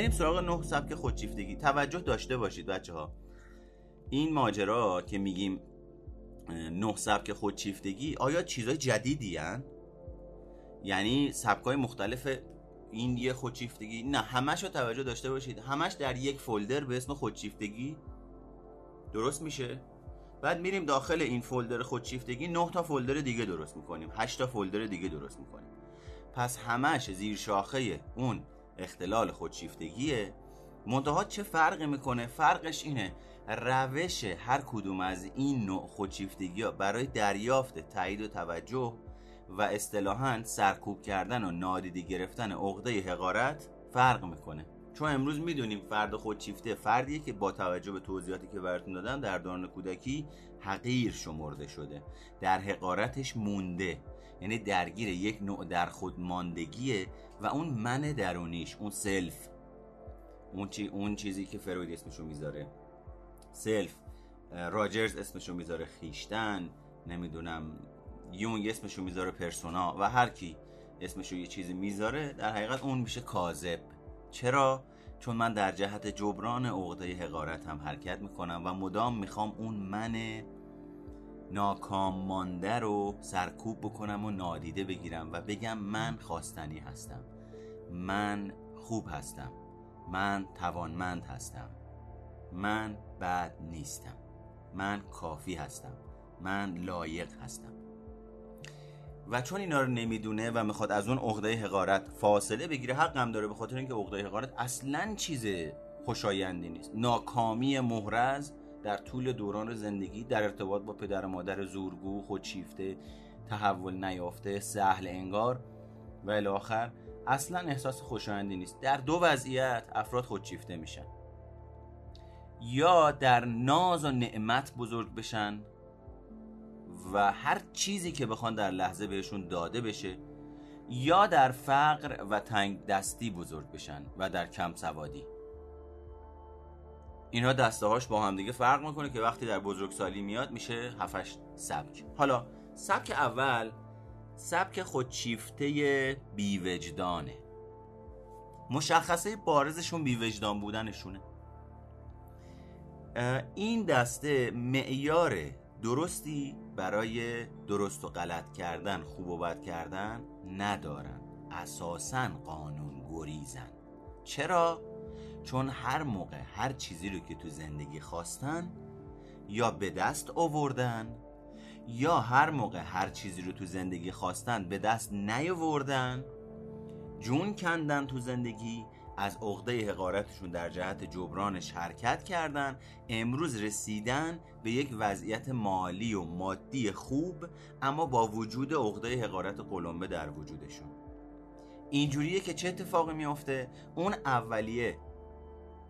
بریم سراغ نه سبک خودشیفتگی. توجه داشته باشید بچه ها این ماجرا که میگیم نه سبک خودشیفتگی آیا چیزای جدیدی هن؟ یعنی سبکای مختلف این یه خودشیفتگی؟ نه همش رو توجه داشته باشید. همش در یک فولدر به اسم خودشیفتگی. درست میشه؟ بعد میریم داخل این فولدر خودشیفتگی. 9 تا فولدر دیگه درست می‌کنیم. 8 تا فولدر دیگه درست می‌کنیم. پس همش زیر شاخه اون اختلال خودشیفتگیه. منتها چه فرقی می‌کنه؟ فرقش اینه روش هر کدوم از این نوع خودشیفتگی ها برای دریافت تایید و توجه و اصطلاحا سرکوب کردن و نادیده گرفتن عقده حقارت فرق می‌کنه. چون امروز می‌دونیم فرد خودشیفته فردیه که با توجه به توضیحاتی که براتون دادم در دوران کودکی حقیر شمرده شده. در حقارتش مونده. یعنی درگیر یک نوع در خود ماندگیه و اون من درونیش اون self. اون, چی، اون چیزی که فروید اسمشو می‌ذاره. self. راجرز اسمشو می‌ذاره خویشتن. نمی‌دونم. یونگ اسمشو می‌ذاره پرسونا. و هر کی اسمشو یه چیزی می‌ذاره در حقیقت اون میشه کاذب. چرا؟ چون من در جهت جبران عقده حقارت هم حرکت می‌کنم و مدام می‌خوام اون من ناکام مانده رو سرکوب بکنم و نادیده بگیرم و بگم من خواستنی هستم. من خوب هستم. من توانمند هستم. من بد نیستم. من کافی هستم. من لایق هستم. و چون اینا رو نمی‌دونه و می‌خواد از اون عقده حقارت فاصله بگیره حقم داره به خاطر اینکه عقده حقارت اصلا چیز خوشایندی نیست. ناکامی محرز در طول دوران زندگی در ارتباط با پدر و مادر زورگو خودشیفته تحول نیافته سهل انگار و الاخر اصلا احساس خوشایندی نیست. در دو وضعیت افراد خودشیفته میشن. یا در ناز و نعمت بزرگ بشن و هر چیزی که بخوان در لحظه بهشون داده بشه یا در فقر و تنگ دستی بزرگ بشن و در کم سوادی. اینها دسته هاش با هم دیگه فرق می‌کنه که وقتی در بزرگسالی میاد میشه هفش سبک. حالا سبک اول سبک خودشیفته بیوجدانه. مشخصه بارزشون بیوجدان بودنشونه. این دسته معیار درستی برای درست و غلط کردن خوب و بد کردن ندارن اساسا قانون گریزن چرا؟ چون هر موقع هر چیزی رو که تو زندگی خواستن یا به دست آوردن یا هر موقع هر چیزی رو تو زندگی خواستن به دست نیاوردن جون کندن تو زندگی از عقده حقارتشون در جهت جبرانش حرکت کردن امروز رسیدن به یک وضعیت مالی و مادی خوب اما با وجود عقده حقارت قلمبه در وجودشون. اینجوریه که چه اتفاقی میافته؟ اون اولیه.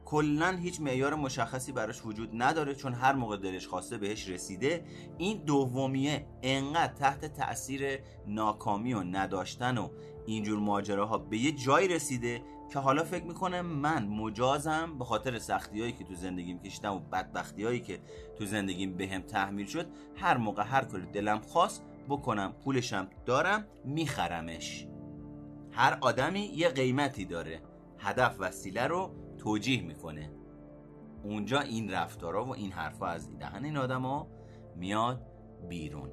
کلا هیچ معیار مشخصی براش وجود نداره چون هر موقع دلش خواسته بهش رسیده. این دومیه انقدر تحت تاثیر ناکامی و نداشتن و اینجور ماجراها به یه جای رسیده که حالا فکر می‌کنه من مجازم به خاطر سختی هایی که تو زندگیم کشیدم و بدبختی هایی که تو زندگیم بهم تحمیل شد هر موقع هر کاری دلم خواست بکنم پولشم دارم میخرمش. هر آدمی یه قیمتی داره هدف وسیله رو توجیه می‌کنه. اونجا این رفتارا و این حرفا از دهن این آدما میاد بیرون.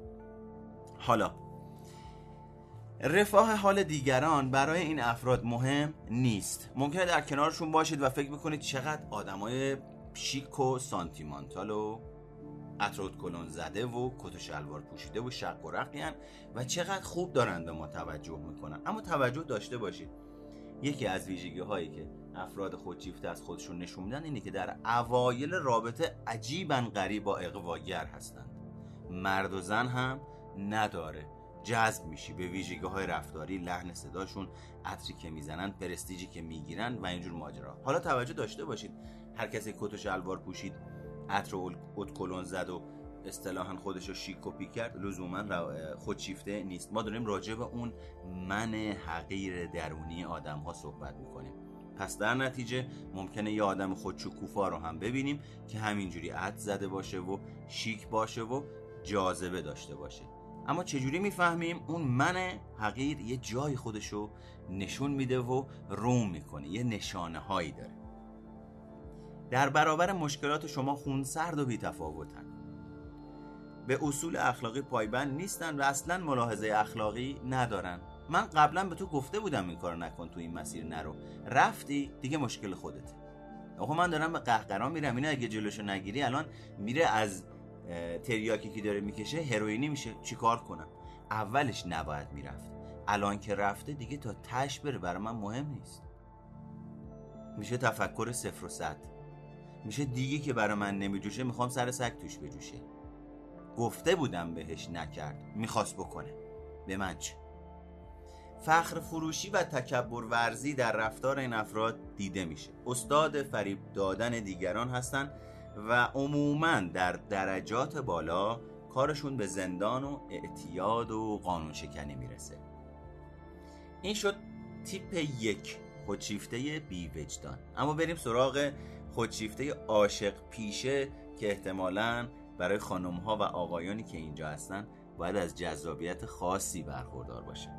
حالا رفاه حال دیگران برای این افراد مهم نیست. ممکنه در کنارشون باشید و فکر می‌کنید چقدر آدمای شیک و سانتیمانتال و اطرود کلون زده و کت و شلوار پوشیده و شق و رقیان و چقدر خوب دارن به ما توجه می‌کنن. اما توجه داشته باشید. یکی از ویژگی هایی که افراد خودشیفته از خودشون نشون میدن اینه که در اوایل رابطه عجیبا غریب با اقواگر هستند. مرد و زن هم نداره. جذب میشی. به ویژگی های رفتاری لحن صداشون عطری که می‌زنن پرستیجی که می‌گیرن و اینجور ماجرا. حالا توجه داشته باشید. هر کسی کت و شلوار پوشید عطر و کلون زد و اصطلاحا خودش رو شیک و پی کرد لزوما خودشیفته نیست. ما داریم راجع به اون من حقیر درونی آدم ها صحبت می‌کنیم. پس در نتیجه ممکنه یه آدم خودشکوفا رو هم ببینیم که همینجوری عد زده باشه و شیک باشه و جاذبه داشته باشه. اما چجوری می‌فهمیم؟ اون من حقیر یه جای خودشو نشون میده و روم می‌کنه یه نشانه هایی داره. در برابر مشکلات شما خونسرد و بیتفاوتن. به اصول اخلاقی پایبند نیستن و اصلا ملاحظه اخلاقی ندارن. من قبلا به تو گفته بودم این کار نکن تو این مسیر نرو. رفتی دیگه مشکل خودته. آقا من دارم به قهقرا میرم. اینو اگه جلوشو نگیری الان میره از تریاکی که داره می‌کشه هروئینی میشه. چیکار کنم؟ اولش نباید می‌رفت. الان که رفته دیگه تا تش بره برای من مهم نیست. میشه تفکر صفر و صد. میشه دیگه که برای من نمیجوشه می‌خوام سر سگ توش بجوشه. گفته بودم بهش نکرد. می‌خواست بکنه. به من چه؟ فخر فروشی و تکبر ورزی در رفتار این افراد دیده میشه. استاد فریب دادن دیگران هستند و عموما در درجات بالا کارشون به زندان و اعتیاد و قانون شکنی می‌رسه. این شد تیپ یک خودشیفته بی وجدان اما بریم سراغ خودشیفته عاشق پیشه که احتمالا برای خانم ها و آقایانی که اینجا هستن باید از جذابیت خاصی برخوردار باشه.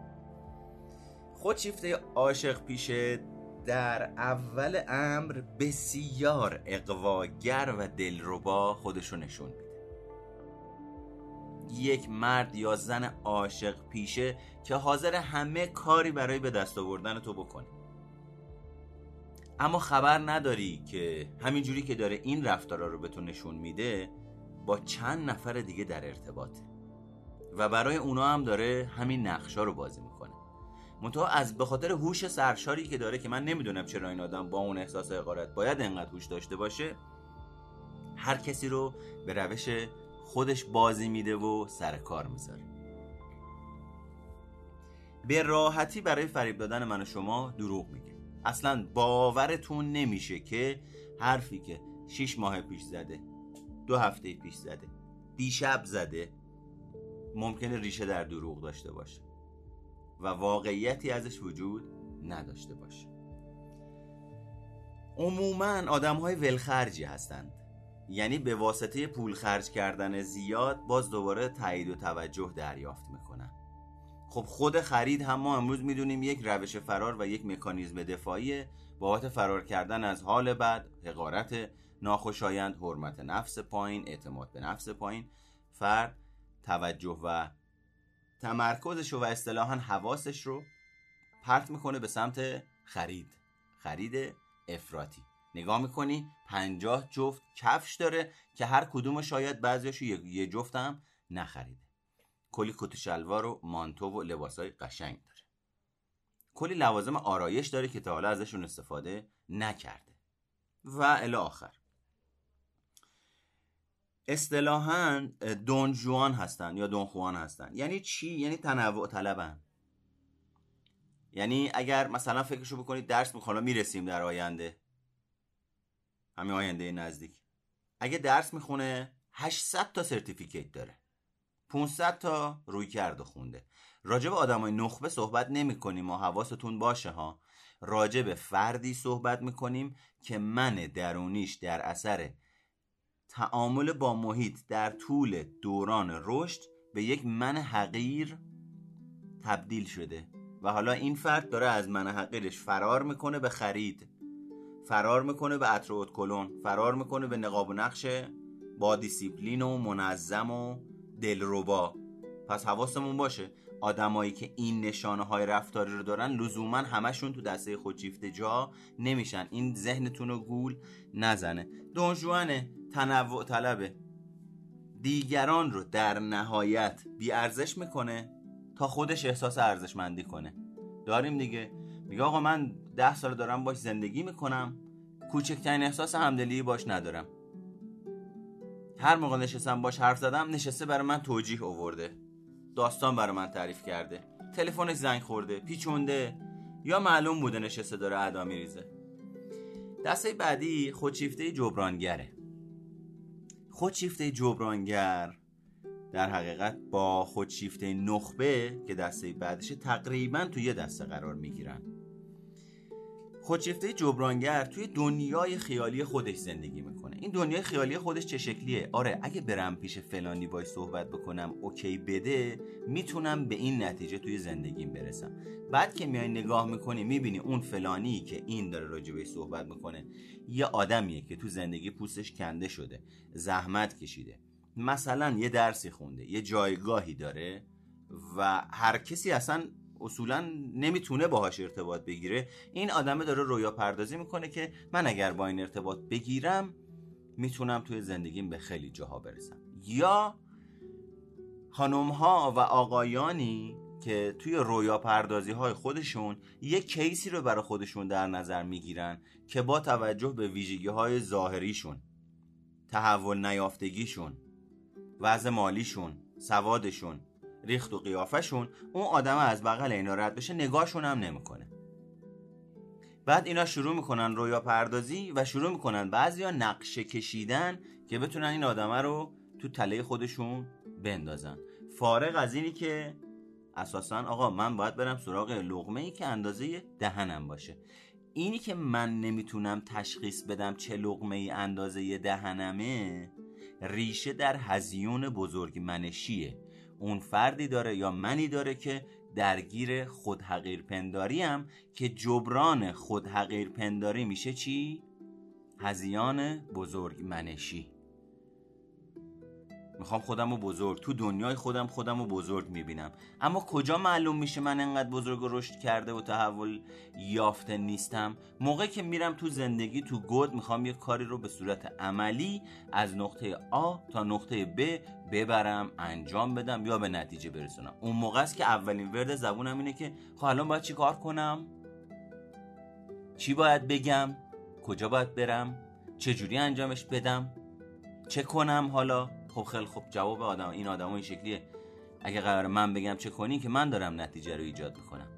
خودشیفته عاشق پیشه در اول امر بسیار اقواگر و دلربا خودشو نشون میده. یک مرد یا زن عاشق پیشه که حاضر همه کاری برای به دست آوردن تو بکنه. اما خبر نداری که همینجوری که داره این رفتارا رو به تو نشون میده با چند نفر دیگه در ارتباطه. و برای اونا هم داره همین نقشا رو بازی می‌کنه. منتها از به خاطر هوش سرشاری که داره که من نمی‌دونم چرا این آدم با اون احساس حقارت باید انقدر هوش داشته باشه هر کسی رو به روش خودش بازی میده و سر کار می‌ذاره. به راحتی برای فریب دادن من و شما دروغ میگه. اصلا باورتون نمیشه که حرفی که 6 ماه پیش زده دو هفته پیش زده دیشب زده ممکنه ریشه در دروغ داشته باشه. و واقعیتی ازش وجود نداشته باشه. عموما آدم های ولخرجی هستند. یعنی به واسطه پول خرج کردن زیاد باز دوباره تایید و توجه دریافت می‌کنن. خب خود خرید هم ما امروز می‌دونیم یک روش فرار و یک مکانیزم دفاعی بابت فرار کردن از حال بد حقارت ناخوشایند حرمت نفس پایین اعتماد به نفس پایین فرد توجه و تمرکزش و اصطلاحا حواسش رو پرت می‌کنه به سمت خرید خرید افراطی. نگاه می‌کنی پنجاه جفت کفش داره که هر کدوم شاید بعضیاشو یه جفت هم نخریده. کلی کت شلوار و مانتو و لباسای قشنگ داره. کلی لوازم آرایش داره که تا حالا ازشون استفاده نکرده. و الی آخر. اصطلاحا دون جوان هستن یا دون خوان هستن. یعنی چی؟ یعنی تنوع طلبن. یعنی اگر مثلا فکرشو بکنید درس می‌خوایم می‌رسیم در آینده. همین آینده نزدیک. اگه درس می‌خونه 800 تا سرتیفیکیت داره. 500 تا روی کرده خونده. راجب آدمای نخبه صحبت نمی کنیم و حواستون باشه ها. راجب فردی صحبت می‌کنیم که من درونیش در اثر تعامل با محیط در طول دوران رشد به یک من حقیر تبدیل شده و حالا این فرد داره از من حقیرش فرار می‌کنه به خرید فرار می‌کنه به عطر کلون فرار می‌کنه به نقاب و نقش با دیسیپلین و منظم و دلربا. پس حواسمون باشه آدمایی که این nishane های رفتاری رو دارن لزوما همشون تو دسته خودشیفته جا نمیشن. این ذهنتون رو گول نزنه. دونجوانه تنوع طلبه. دیگران رو در نهایت بیارزش می‌کنه تا خودش احساس ارزشمندی کنه. داریم دیگه. میگه آقا من ده سال دارم باش زندگی می‌کنم. کوچکترین احساس همدلی باش ندارم. هر موقع نشستم باش حرف زدم نشسته برای من توجیه اوورده داستان برای من تعریف کرده. تلفنش زنگ خورده پیچونده. یا معلوم بوده نشسته داره ادا میریزه. دسته بعدی خودشیفته جبرانگره. خودشیفته جبرانگر در حقیقت با خودشیفته نخبه که دسته بعدش تقریبا توی یه دسته قرار می‌گیرن. خودشیفته جبرانگر توی دنیای خیالی خودش زندگی می‌کنه. این دنیای خیالی خودش چه شکلیه؟ آره اگه برم پیش فلانی باش صحبت بکنم اوکی بده می‌تونم به این نتیجه توی زندگیم برسم. بعد که میای نگاه می‌کنی می‌بینی اون فلانی که این داره راجبه صحبت می‌کنه یه آدمیه که تو زندگی پوستش کنده شده زحمت کشیده. مثلا یه درسی خونده یه جایگاهی داره و هر کسی اصلا اصولا نمی‌تونه باهاش ارتباط بگیره. این آدمه داره رویا پردازی می‌کنه که من اگر با این ارتباط بگیرم می‌تونم توی زندگیم به خیلی جاها برسم. یا خانم ها و آقایانی که توی رویا پردازی های خودشون یک کیسی رو برای خودشون در نظر می‌گیرن که با توجه به ویژگی های ظاهریشون تحول نیافتگیشون وضع مالیشون سوادشون ریخت و قیافشون اون آدم از بغل اینا رد بشه نگاهشون هم نمی‌کنه. بعد اینا شروع می‌کنن رویا پردازی و شروع می‌کنن بعضیا نقشه کشیدن که بتونن این آدمه رو تو تله خودشون بندازن. فارغ از اینی که اساسا آقا من باید برم سراغ لغمه ای که اندازه دهنم باشه. اینی که من نمی‌تونم تشخیص بدم چه لغمه ای اندازه دهنمه ریشه در هزیون بزرگ منشیه. اون فردی داره یا منی داره که درگیر خودحقیر پنداری هم که جبران خودحقیر پنداری میشه چی؟ هزیان بزرگ منشی می‌خوام خودم رو بزرگ تو دنیای خودم خودم رو بزرگ می‌بینم. اما کجا معلوم میشه من انقدر بزرگ رشد کرده و تحول یافته نیستم؟ موقعی که میرم تو زندگی تو گود می‌خوام یه کاری رو به صورت عملی از نقطه آ تا نقطه ب ببرم انجام بدم یا به نتیجه برسونم. اون موقع است که اولین ورد زبونم اینه که خب الان باید چی کار کنم؟ چی باید بگم؟ کجا باید برم؟ چجوری انجامش بدم؟ چه کنم حالا؟ خب خیلی خب جواب آدم این آدم این شکلیه. اگه قرار من بگم چه کنی که من دارم نتیجه رو ایجاد می‌کنم.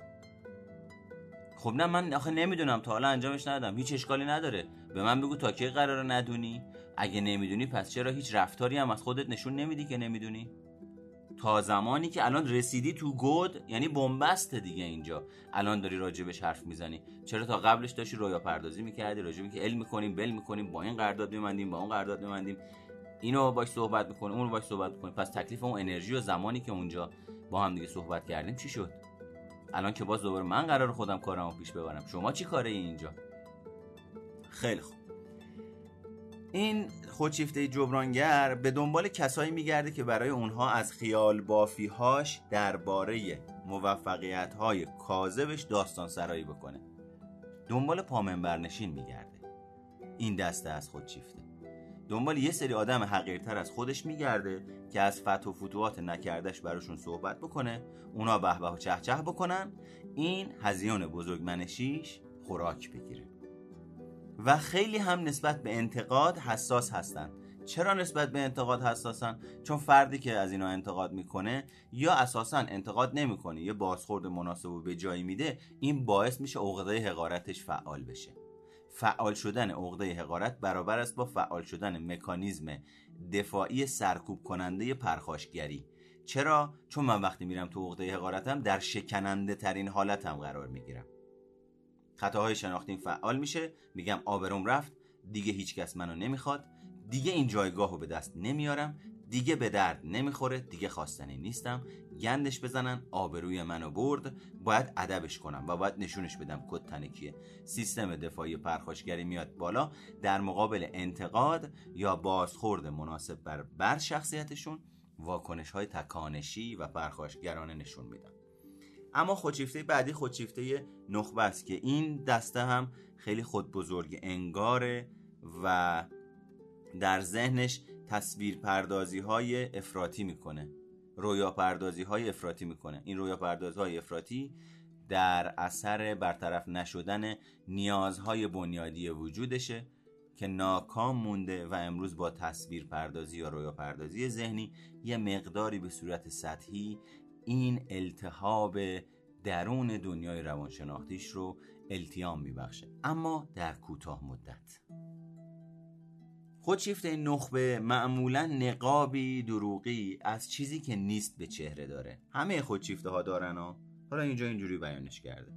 خب نه من آخه نمی‌دونم. تا حالا انجامش ندادم. هیچ اشکالی نداره. به من بگو تا کی قرار ندونی. اگه نمی‌دونی پس چرا هیچ رفتاری هم از خودت نشون نمیدی که نمی‌دونی؟ تا زمانی که الان رسیدی تو گود یعنی بنبست دیگه اینجا. الان داری راجبش حرف می‌زنی. چرا تا قبلش داشتی رویا پردازی می‌کردی؟ راجبی که علم می‌کنیم بل می‌کنیم با این قرارداد میمندیم با اون قرارداد میمندیم. اینو باش صحبت می‌کنیم اون رو باش صحبت می‌کنیم. پس تکلیف اون انرژی و زمانی که اونجا با هم دیگه صحبت کردیم چی شد؟ الان که باز دوباره من قرار خودم کارمو پیش ببرم. شما چی کاره اینجا؟ خیلی خوب. این خودشیفته جبرانگر به دنبال کسایی میگرده که برای اونها از خیال بافیهاش درباره موفقیت های کاذبش داستان سرایی بکنه. دنبال پامنبرنشین میگرده. این دسته از خودشیفته. دنبال یه سری آدم حقیرتر از خودش میگرده که از فتح و فتوحات نکردش براشون صحبت بکنه اونا به و چهچه بکنن این هزیان بزرگ منشیش خوراک بگیره. و خیلی هم نسبت به انتقاد حساس هستن. چرا نسبت به انتقاد حساسن؟ چون فردی که از اینا انتقاد می‌کنه یا اساسا انتقاد نمی‌کنه یه بازخورد مناسب و به جایی میده این باعث میشه عقده حقارتش فعال بشه. فعال شدن عقده حقارت برابر است با فعال شدن مکانیزم دفاعی سرکوب کننده پرخاشگری. چرا؟ چون من وقتی میرم تو عقده حقارتم در شکننده ترین حالتم قرار می‌گیرم. خطاهای شناختیم فعال میشه میگم آبروم رفت دیگه هیچکس منو نمی‌خواد دیگه این جایگاه به دست نمیارم دیگه به درد نمی‌خوره دیگه خواستنی نیستم. گندش بزنن آبروی منو برد. باید ادبش کنم و باید نشونش بدم کد تنکیه سیستم دفاعی پرخاشگری میاد بالا. در مقابل انتقاد یا بازخورد مناسب بر بر شخصیتشون واکنش های تکانشی و پرخاشگرانه نشون میدن اما خودشیفته بعدی خودشیفته نخبه است که این دسته هم خیلی خود بزرگ انگاره و در ذهنش تصویر پردازی های افراطی می‌کنه. رویا پردازی های افراطی می‌کنه. این رویا پردازی های افراطی در اثر برطرف نشدن نیازهای بنیادی وجودشه که ناکام مونده و امروز با تصویر پردازی یا رویا پردازی ذهنی یه مقداری به صورت سطحی این التهاب درون دنیای روانشناختیش رو التیام میبخشه. اما در کوتاه مدت. خودشیفته نخبه معمولا نقابی دروغی از چیزی که نیست به چهره داره. همه خودشیفته ها دارن ها. حالا اینجا اینجوری بیانش کرده.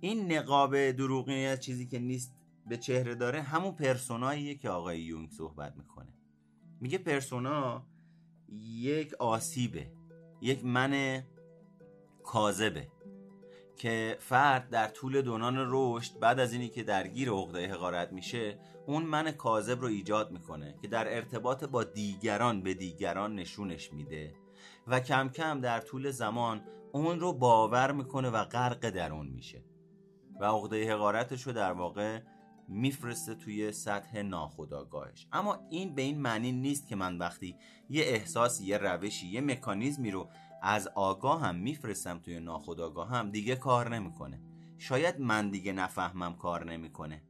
این نقاب دروغی چیزی که نیست به چهره داره همون پرسوناییه که آقای یونگ صحبت می‌کنه. میگه پرسونا یک آسیبه یک من کاذبه. که فرد در طول دوران رشد بعد از اینی که درگیر عقده حقارت میشه اون من کاذب رو ایجاد می‌کنه که در ارتباط با دیگران به دیگران نشونش میده و کم کم در طول زمان اون رو باور می‌کنه و غرق در اون میشه و عقده حقارتش رو در واقع میفرسته توی سطح ناخودآگاهش. اما این به این معنی نیست که من وقتی یه احساس یه روشی یه مکانیزمی رو از آگاه هم میفرستم توی ناخودآگاه هم. دیگه کار نمی‌کنه. شاید من دیگه نفهمم کار نمی‌کنه.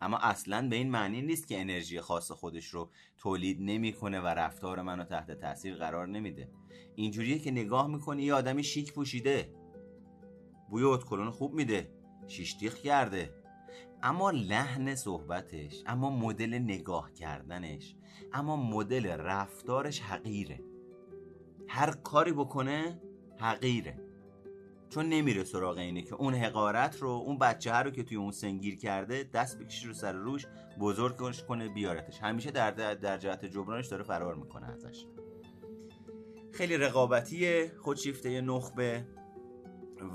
اما اصلا به این معنی نیست که انرژی خاص خودش رو تولید نمی‌کنه و رفتار منو تحت تاثیر قرار نمیده. اینجوریه که نگاه می‌کنی یه آدمی شیک پوشیده. بوی اتکلون خوب میده. شیشتیخ کرده. اما لحن صحبتش اما مدل نگاه کردنش اما مدل رفتارش حقیره. هر کاری بکنه حقیره. چون نمیره سراغ اینه که اون حقارت رو اون بچه رو که توی اون سنگیر کرده دست بکشه رو سر روش بزرگ کنه بیارتش. همیشه در, در جهت جبرانش داره فرار می‌کنه ازش. خیلی رقابتی خودشیفته نخبه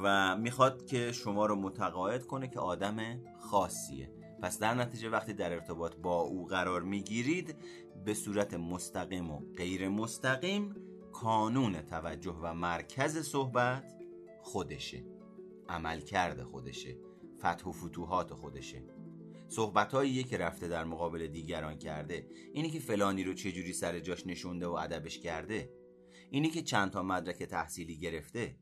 و می‌خواد که شما رو متقاعد کنه که آدم خاصیه. پس در نتیجه وقتی در ارتباط با او قرار می‌گیرید به صورت مستقیم و غیر مستقیم کانون توجه و مرکز صحبت خودشه. عمل کرده خودشه. فتح و فتوحات خودشه. صحبت که رفته در مقابل دیگران کرده اینی که فلانی رو چجوری سر جاش نشونده و ادبش کرده اینی که چند تا مدرک تحصیلی گرفته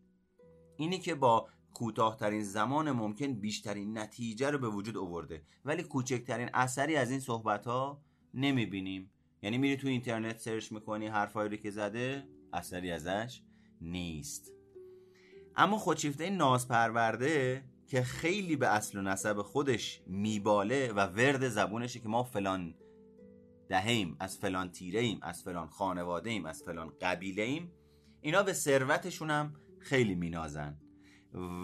اینی که با کوتاهترین زمان ممکن بیشترین نتیجه رو به وجود آورده. ولی کوچکترین اثری از این صحبت ها نمی‌بینیم. یعنی میری تو اینترنت سرچ می‌کنی حرفایی رو که زده اثری ازش نیست. اما خودشیفته ناز پرورده که خیلی به اصل و نسب خودش میباله و ورد زبونشه که ما فلان دهیم از فلان تیره ایم از فلان خانواده ایم از فلان قبیله ایم اینا به ثروتشون هم خیلی مینازن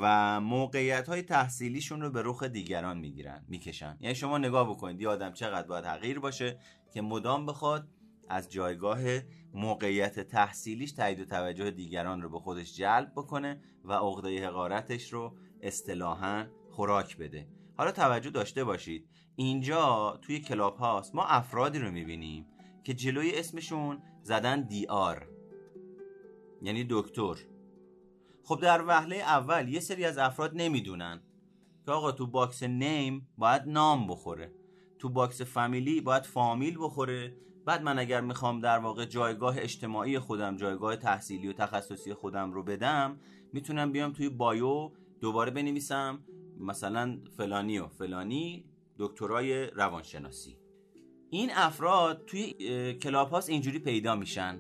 و موقعیت های تحصیلیشون رو به رخ دیگران می‌گیرن می‌کشن. یعنی شما نگاه بکنید یه آدم چقدر باید حقیر باشه که مدام بخواد از جایگاه موقعیت تحصیلیش تایید و توجه دیگران رو به خودش جلب بکنه و عقده حقارتش رو اصطلاحا خوراک بده. حالا توجه داشته باشید. اینجا توی کلاب هاست ما افرادی رو می‌بینیم که جلوی اسمشون زدن DR یعنی دکتر. خب در وهله اول یه سری از افراد نمی‌دونن که آقا تو box name باید نام بخوره. تو box فامیلی باید فامیل بخوره. بعد من اگر می‌خوام در واقع جایگاه اجتماعی خودم جایگاه تحصیلی و تخصصی خودم رو بدم می‌تونم بیام توی bio دوباره بنویسم مثلا فلانی و فلانی دکترای روانشناسی. این افراد توی کلاپ اینجوری پیدا میشن.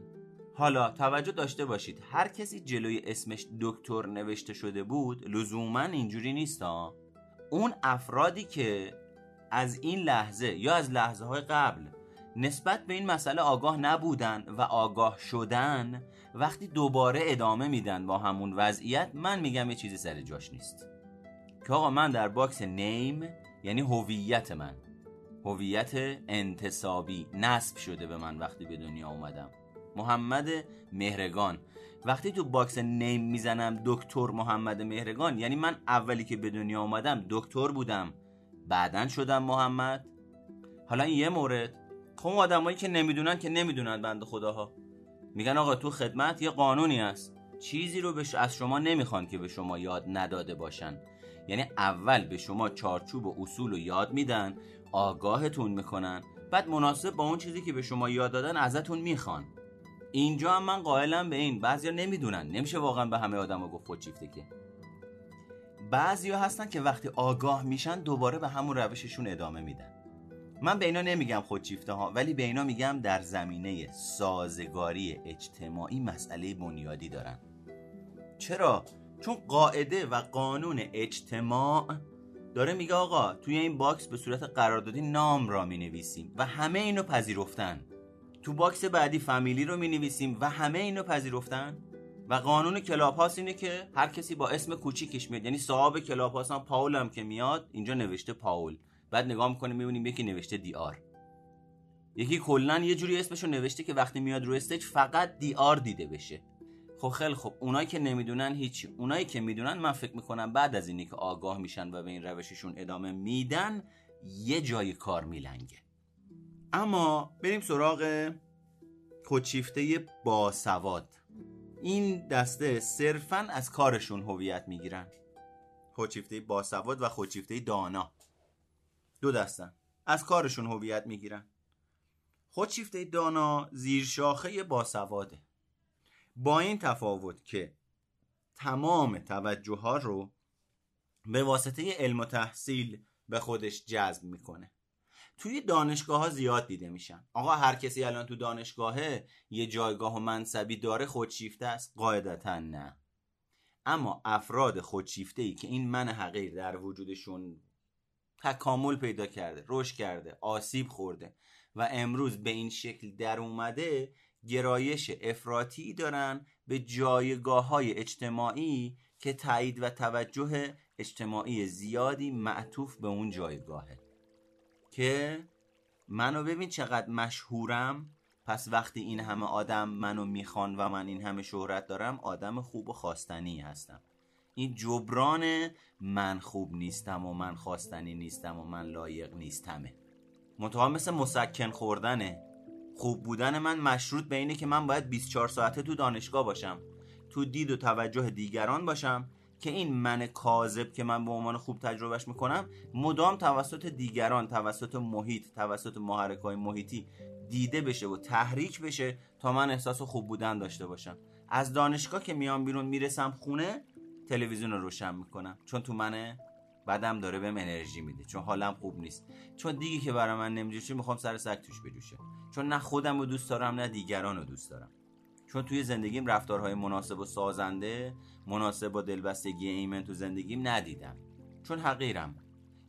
حالا توجه داشته باشید هر کسی جلوی اسمش دکتر نوشته شده بود لزوما اینجوری نیست ها. اون افرادی که از این لحظه یا از لحظه های قبل نسبت به این مسئله آگاه نبودن و آگاه شدن وقتی دوباره ادامه میدن با همون وضعیت من میگم یه چیزی سر جاش نیست. که آقا من در box name یعنی هویت من هویت انتصابی نصب شده به من وقتی به دنیا اومدم. محمد مهرگان. وقتی تو box name می‌زنم دکتر محمد مهرگان یعنی من اولی که به دنیا اومدم دکتر بودم بعدا شدم محمد. حالا این یه مورد. خب آدمایی که نمی‌دونن که نمی‌دونن بنده خداها. میگن آقا تو خدمت یه قانونی هست. چیزی رو بش... از شما نمی‌خوان که به شما یاد نداده باشن. یعنی اول به شما چارچوب و اصول رو یاد میدن آگاهتون می‌کنن بعد مناسب با اون چیزی که به شما یاد دادن ازتون می‌خوان. اینجا هم من قائلم به این بعضیا نمی‌دونن. نمیشه واقعا به همه آدما گفت خودشیفته که. بعضیا هستن که وقتی آگاه میشن دوباره به همون روششون ادامه میدن. من به اینا نمیگم خودشیفته ها ولی به اینا میگم در زمینه سازگاری اجتماعی مسئله بنیادی دارن. چرا؟ چون قاعده و قانون اجتماع داره میگه آقا توی این box به صورت قراردادی نام را می نویسیم و همه اینو پذیرفتن. تو box بعدی فامیلی رو می نویسیم و همه اینو پذیرفتن. و قانون کلاب هاوس اینه که هر کسی با اسم کوچیکش میاد یعنی صاحب کلاب هاوس هم پاول هم که میاد اینجا نوشته پاول. بعد نگاه می‌کنیم می‌بینیم یکی نوشته DR یکی کلا یه جوری اسمشو نوشته که وقتی میاد رو stage فقط DR دیده بشه. خب خیلی خب اونایی که نمی‌دونن هیچی. اونایی که می‌دونن من فکر می‌کنم بعد از اینی که آگاه میشن و به این روششون ادامه میدن یه جای کار میلنگه. اما بریم سراغ خودشیفته باسواد. این دسته صرفا از کارشون هویت می‌گیرن. خودشیفته باسواد و خودشیفته دانا. دو دستن. از کارشون هویت می‌گیرن. خودشیفته دانا زیر شاخه باسواده. با این تفاوت که تمام توجه ها رو به واسطه علم و تحصیل به خودش جذب می‌کنه. توی دانشگاه ها زیاد دیده میشن. آقا هر کسی الان تو دانشگاهه یه جایگاه و منصبی داره خودشیفته است؟ قاعدتا نه. اما افراد خودشیفته ای که این من حقیر در وجودشون تکامل پیدا کرده رشد کرده آسیب خورده و امروز به این شکل در اومده گرایش افراطی دارن به جایگاه های اجتماعی که تایید و توجه اجتماعی زیادی معطوف به اون جایگاهه. که منو ببین چقدر مشهورم پس وقتی این همه آدم منو می‌خوان و من این همه شهرت دارم آدم خوب و خواستنی هستم. این جبران من خوب نیستم و من خواستنی نیستم و من لایق نیستمه. منتها مثل مسکن خوردنه. خوب بودن من مشروط به اینه که من باید 24 ساعته تو دانشگاه باشم تو دید و توجه دیگران باشم که این من کاذب که من به عنوان خوب تجربهش می‌کنم مدام توسط دیگران توسط محیط توسط محرک های محیطی دیده بشه و تحریک بشه تا من احساس خوب بودن داشته باشم. از دانشگاه که میام بیرون می‌رسم خونه تلویزیون رو روشن می‌کنم. چون تو منه بعدم داره بهم انرژی میده. چون حالم خوب نیست. چون دیگه که برای من نمیجوشه می‌خوام سر سگ توش بجوشه چون نه خودم رو دوست دارم نه دیگران رو دوست دارم. چون توی زندگیم رفتارهای مناسب و سازنده مناسب با دلبستگی ایمن تو زندگیم ندیدم. چون حقیرم.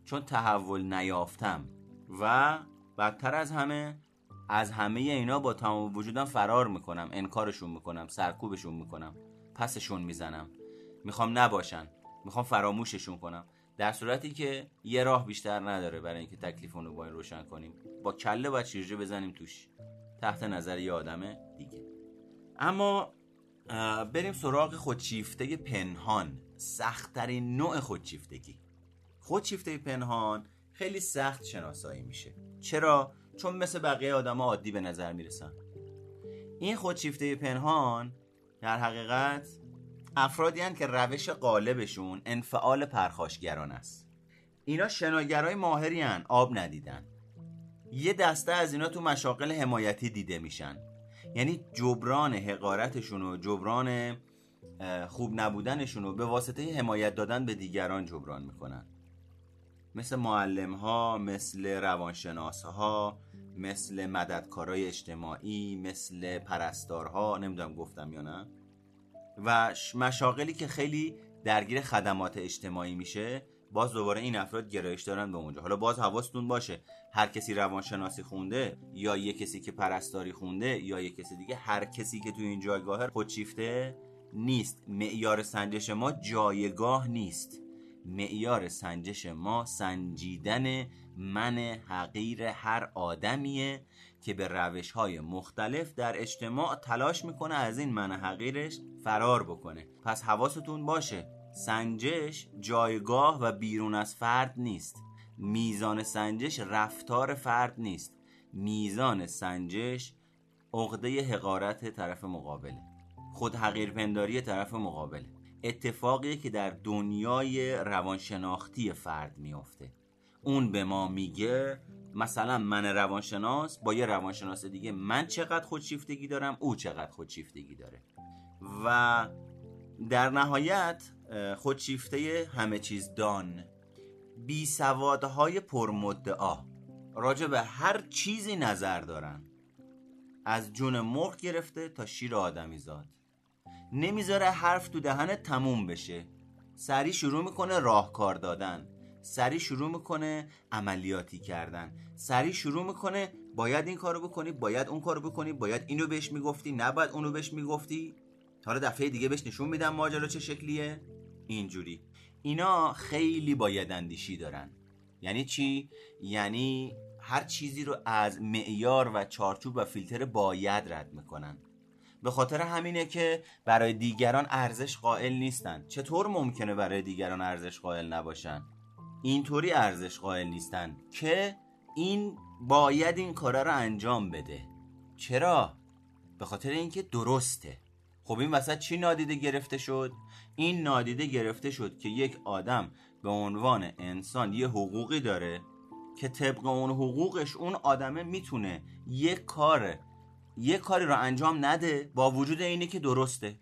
چون تحول نیافتم. و بدتر از همه از همه اینا با تمام وجودم فرار می‌کنم. انکارشون می‌کنم سرکوبشون می‌کنم. پسشون می‌زنم. می‌خوام نباشن. می‌خوام فراموششون کنم. در صورتی که یه راه بیشتر نداره برای اینکه تکلیف رو با این روشن کنیم. با کله باید شیرجه بزنیم توش. تحت نظر یه آدم دیگه. اما بریم سراغ خودشیفته پنهان. سختترین نوع خودشیفتگی. خودشیفته پنهان خیلی سخت شناسایی میشه. چرا؟ چون مثل بقیه آدم عادی به نظر می‌رسن. این خودشیفته پنهان در حقیقت افرادی هن که روش قالبشون انفعال پرخاشگران است. اینا شناگرای ماهری هن آب ندیدن. یه دسته از اینا تو مشاقل حمایتی دیده میشن. یعنی جبران حقارتشون و جبران خوب نبودنشون رو به واسطه حمایت دادن به دیگران جبران می‌کنن. مثل معلم ها مثل روانشناس ها مثل مددکارای اجتماعی مثل پرستارها نمی‌دونم گفتم یا نه. و مشاغلی که خیلی درگیر خدمات اجتماعی میشه باز دوباره این افراد گرایش دارن به اونجا. حالا باز حواستون باشه هر کسی روانشناسی خونده یا یه کسی که پرستاری خونده یا یه کسی دیگه هر کسی که تو این جایگاه خودشیفته نیست. معیار سنجش ما جایگاه نیست. معیار سنجش ما سنجیدن من حقیر هر آدمیه که به روش های مختلف در اجتماع تلاش می‌کنه از این من حقیرش فرار بکنه. پس حواستون باشه سنجش جایگاه و بیرون از فرد نیست. میزان سنجش رفتار فرد نیست. میزان سنجش عقده حقارت طرف مقابله. خود حقیر پنداری طرف مقابله. اتفاقی که در دنیای روانشناختی فرد میافته. اون به ما میگه مثلا من روانشناس با یه روانشناس دیگه من چقدر خودشیفتگی دارم او چقدر خودشیفتگی داره. و در نهایت خودشیفته همه چیز دان. بی سوادهای پرمدعا راجع به هر چیزی نظر دارن. از جون مرغ گرفته تا شیر آدمی زاد نمی‌ذاره حرف تو دهن تموم بشه. سری شروع می‌کنه راهکار دادن. سری شروع می‌کنه عملیاتی کردن. سری شروع می‌کنه باید این کارو بکنی باید اون کارو بکنی باید اینو بهش می‌گفتی نباید اونو بهش می‌گفتی. حالا دفعه دیگه بهش نشون میدم ماجرا چه شکلیه. اینجوری. اینا خیلی باید اندیشی دارن. یعنی چی؟ یعنی هر چیزی رو از معیار و چارچوب و فیلتر باید رد می‌کنن. به خاطر همینه که برای دیگران ارزش قائل نیستن. چطور ممکنه برای دیگران ارزش قائل نباشن؟ اینطوری ارزش قائل نیستن که این باید این کارا رو انجام بده. چرا؟ به خاطر اینکه درسته. خب این وسط چی نادیده گرفته شد؟ این نادیده گرفته شد که یک آدم به عنوان انسان یه حقوقی داره که طبق اون حقوقش اون آدمه می‌تونه یک کار یک کاری رو انجام نده با وجود اینه که درسته.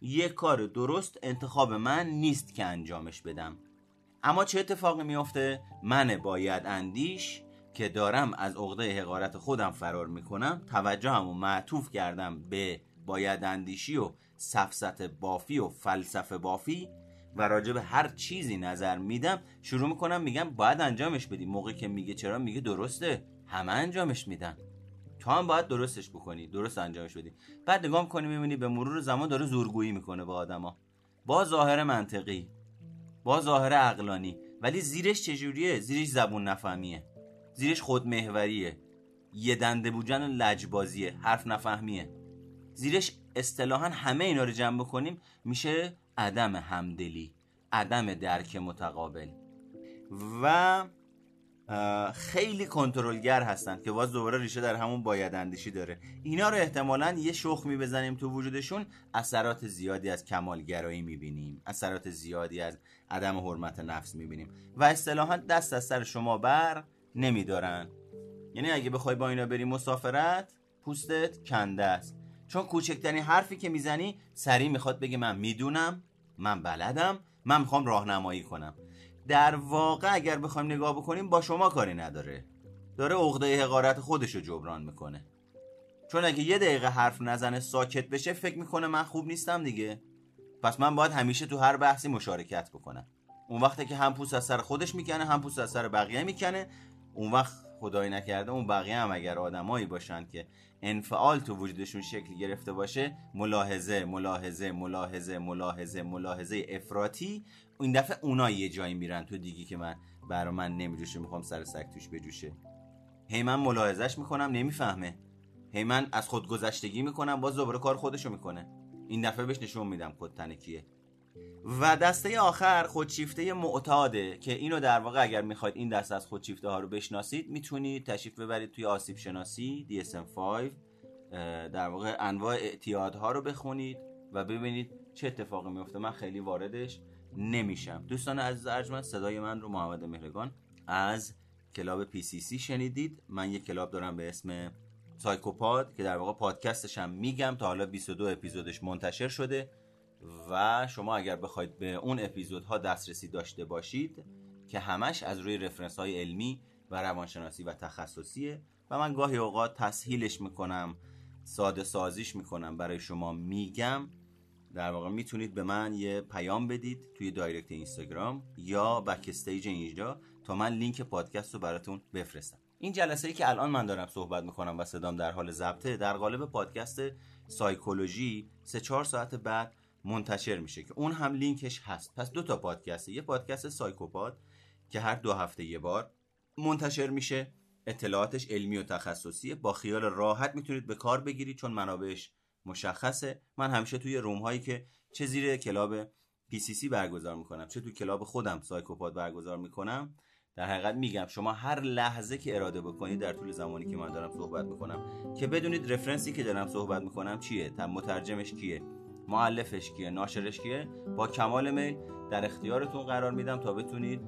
یک کار درست انتخاب من نیست که انجامش بدم. اما چه اتفاقی میافته؟ من باید اندیش که دارم از عقده حقارت خودم فرار می‌کنم. توجهمو معطوف کردم به باید اندیشی و سفست بافی و فلسفه بافی و راجع به هر چیزی نظر میدم. شروع می‌کنم میگم باید انجامش بدی. موقعی که میگه چرا میگه درسته. همه انجامش میدن. تو هم باید درستش بکنی درست انجامش بدی. بعد نگاه می‌کنی می‌بینی به مرور زمان داره زورگویی می‌کنه با آدما با ظاهر منطقی با ظاهر عقلانی. ولی زیرش چجوریه؟ زیرش زبون نفهمیه. زیرش خودمهوریه یه دنده بوجن و لجبازیه. حرف نفهمیه. زیرش اصطلاحا همه اینا رو جمع بکنیم میشه عدم همدلی عدم درک متقابل. و خیلی کنترلگر هستن که باز دوباره ریشه در همون باید اندیشی داره. اینا رو احتمالا یه شخمی بزنیم تو وجودشون اثرات زیادی از کمالگرایی می‌بینیم اثرات زیادی از عدم حرمت نفس می‌بینیم و اصطلاحا دست از سر شما بر نمیدارن. یعنی اگه بخوای با اینا بری مسافرت پوستت کنده است. چون کوچکترین حرفی که می‌زنی سریع می‌خواد بگه من می‌دونم من بلدم من می‌خوام راهنمایی کنم. در واقع اگر بخوایم نگاه بکنیم با شما کاری نداره. داره عقده حقارت خودش رو جبران می‌کنه. چون اگه یه دقیقه حرف نزنه ساکت بشه فکر می‌کنه من خوب نیستم دیگه. پس من باید همیشه تو هر بحثی مشارکت بکنم. اون وقتی که هم پوست از سر خودش می‌کنه هم پوست از سر بقیه می‌کنه. اون وقت خدایی نکرده اون بقیه هم اگر آدمایی باشن که انفعال تو وجودشون شکل گرفته باشه ملاحظه ملاحظه ملاحظه ملاحظه ملاحظه افراطی این دفعه اونا یه جایی میرن تو دیگی که من برا من نمیجوشه می‌خوام سر سگ توش بجوشه. هی من ملاحظهش می‌کنم نمی‌فهمه. هی من از خود گذشتگی می‌کنم باز دوباره کار خودشو می‌کنه. این دفعه بهش نشون میدم کد کیه و دسته آخر خودشیفته معتاده که اینو در واقع اگر می‌خواید این دسته از خودشیفته ها رو بشناسید می‌تونید تشریف ببرید توی آسیب شناسی DSM-5 در واقع انواع اعتیادها رو بخونید و ببینید چه اتفاقی میفته من خیلی واردش نمیشم. دوستان عزیز ارجمند صدای من رو محمد مهرگان از club PCC شنیدید. من یک club دارم به اسم سایکوپاد که در واقع پادکستش هم میگم تا حالا 22 اپیزودش منتشر شده. و شما اگر بخواید به اون اپیزودها دسترسی داشته باشید که همش از روی reference های علمی و روانشناسی و تخصصیه و من گاهی اوقات تسهیلش می‌کنم ساده سازیش می‌کنم برای شما میگم در واقع می‌تونید به من یه پیام بدید توی direct اینستاگرام یا backstage اینجا تا من لینک پادکست رو براتون بفرستم. این جلسه ای که الان من دارم صحبت می‌کنم و صدام در حال ضبطه در قالب پادکست سایکولوژی سه چهار ساعت بعد منتشر میشه که اون هم لینکش هست. پس دو تا پادکسته. یه پادکست سایکوپاد که هر دو هفته یه بار منتشر میشه. اطلاعاتش علمی و تخصصیه با خیال راحت می‌تونید به کار بگیرید چون منابعش مشخصه. من همیشه توی room هایی که چه زیر club PCC برگزار می‌کنم چه توی club خودم سایکوپاد برگزار می‌کنم در حقیقت میگم شما هر لحظه که اراده بکنید در طول زمانی که من دارم صحبت می‌کنم که بدونید reference ی که دارم صحبت می‌کنم چیه؟ مترجمش کیه؟ مؤلفش کیه ناشرش کیه؟ با کمال میل در اختیارتون قرار میدم تا بتونید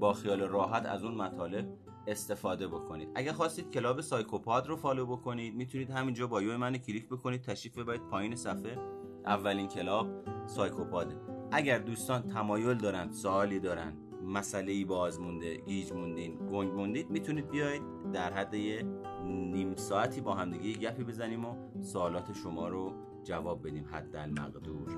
با خیال راحت از اون مطالب استفاده بکنید. اگر خواستید club Psychopod رو follow بکنید می‌تونید همینجا bio من کلیک بکنید تشریف ببرید پایین صفحه اولین club Psychopod ه اگر دوستان تمایل دارند سوالی دارند مسئله ای باز مونده گیج موندین گنگ موندید می‌تونید بیاید در حد یه نیم ساعتی با همدیگه گپی بزنیم و سوالات شما رو جواب بدیم حد المقدور